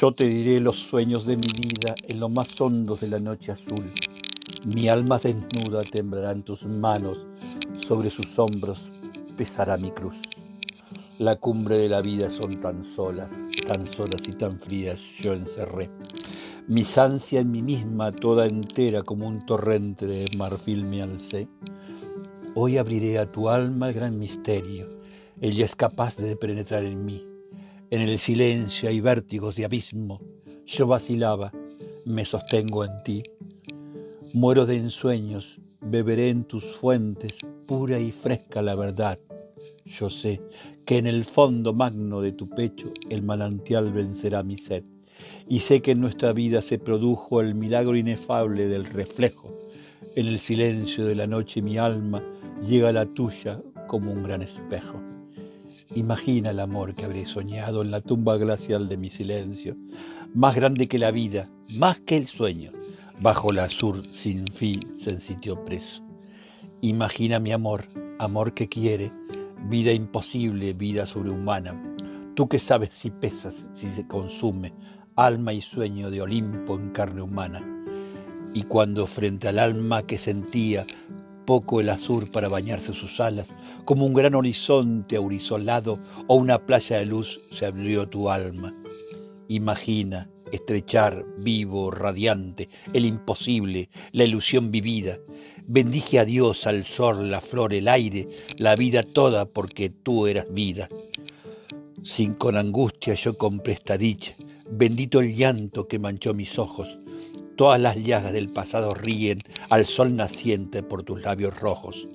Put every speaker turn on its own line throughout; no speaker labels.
Yo te diré los sueños de mi vida en lo más hondo de la noche azul. Mi alma desnuda temblará en tus manos, sobre sus hombros pesará mi cruz. La cumbre de la vida son tan solas, tan solas y tan frías yo encerré. Mis ansia en mí misma toda entera como un torrente de marfil me alcé. Hoy abriré a tu alma el gran misterio. Ella es capaz de penetrar en mí. En el silencio hay vértigos de abismo. Yo vacilaba, me sostengo en ti. Muero de ensueños, beberé en tus fuentes, pura y fresca la verdad. Yo sé que en el fondo magno de tu pecho el manantial vencerá mi sed. Y sé que en nuestra vida se produjo el milagro inefable del reflejo. En el silencio de la noche mi alma llega a la tuya como un gran espejo. Imagina el amor que habré soñado en la tumba glacial de mi silencio, más grande que la vida, más que el sueño, bajo la azur sin fin se sitio preso. Imagina mi amor, amor que quiere, vida imposible, vida sobrehumana. Tú que sabes si pesas, si se consume, alma y sueño de Olimpo en carne humana. Y cuando frente al alma que sentía poco el azur para bañarse sus alas, como un gran horizonte aurisolado o una playa de luz se abrió tu alma. Imagina estrechar, vivo, radiante, el imposible, la ilusión vivida. Bendije a Dios, al sol, la flor, el aire, la vida toda, porque tú eras vida. Sin con angustia yo compré esta dicha, bendito el llanto que manchó mis ojos, Todas las llagas del pasado ríen al sol naciente por tus labios rojos.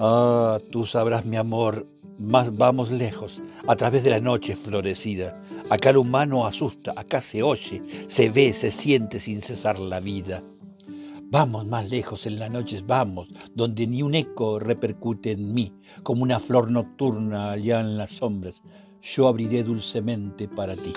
Ah, tú sabrás, mi amor, más vamos lejos, a través de la noche florecida. Acá el humano asusta, acá se oye, se ve, se siente sin cesar la vida. Vamos más lejos en las noches, vamos, donde ni un eco repercute en mí, como una flor nocturna allá en las sombras. Yo abriré dulcemente para ti.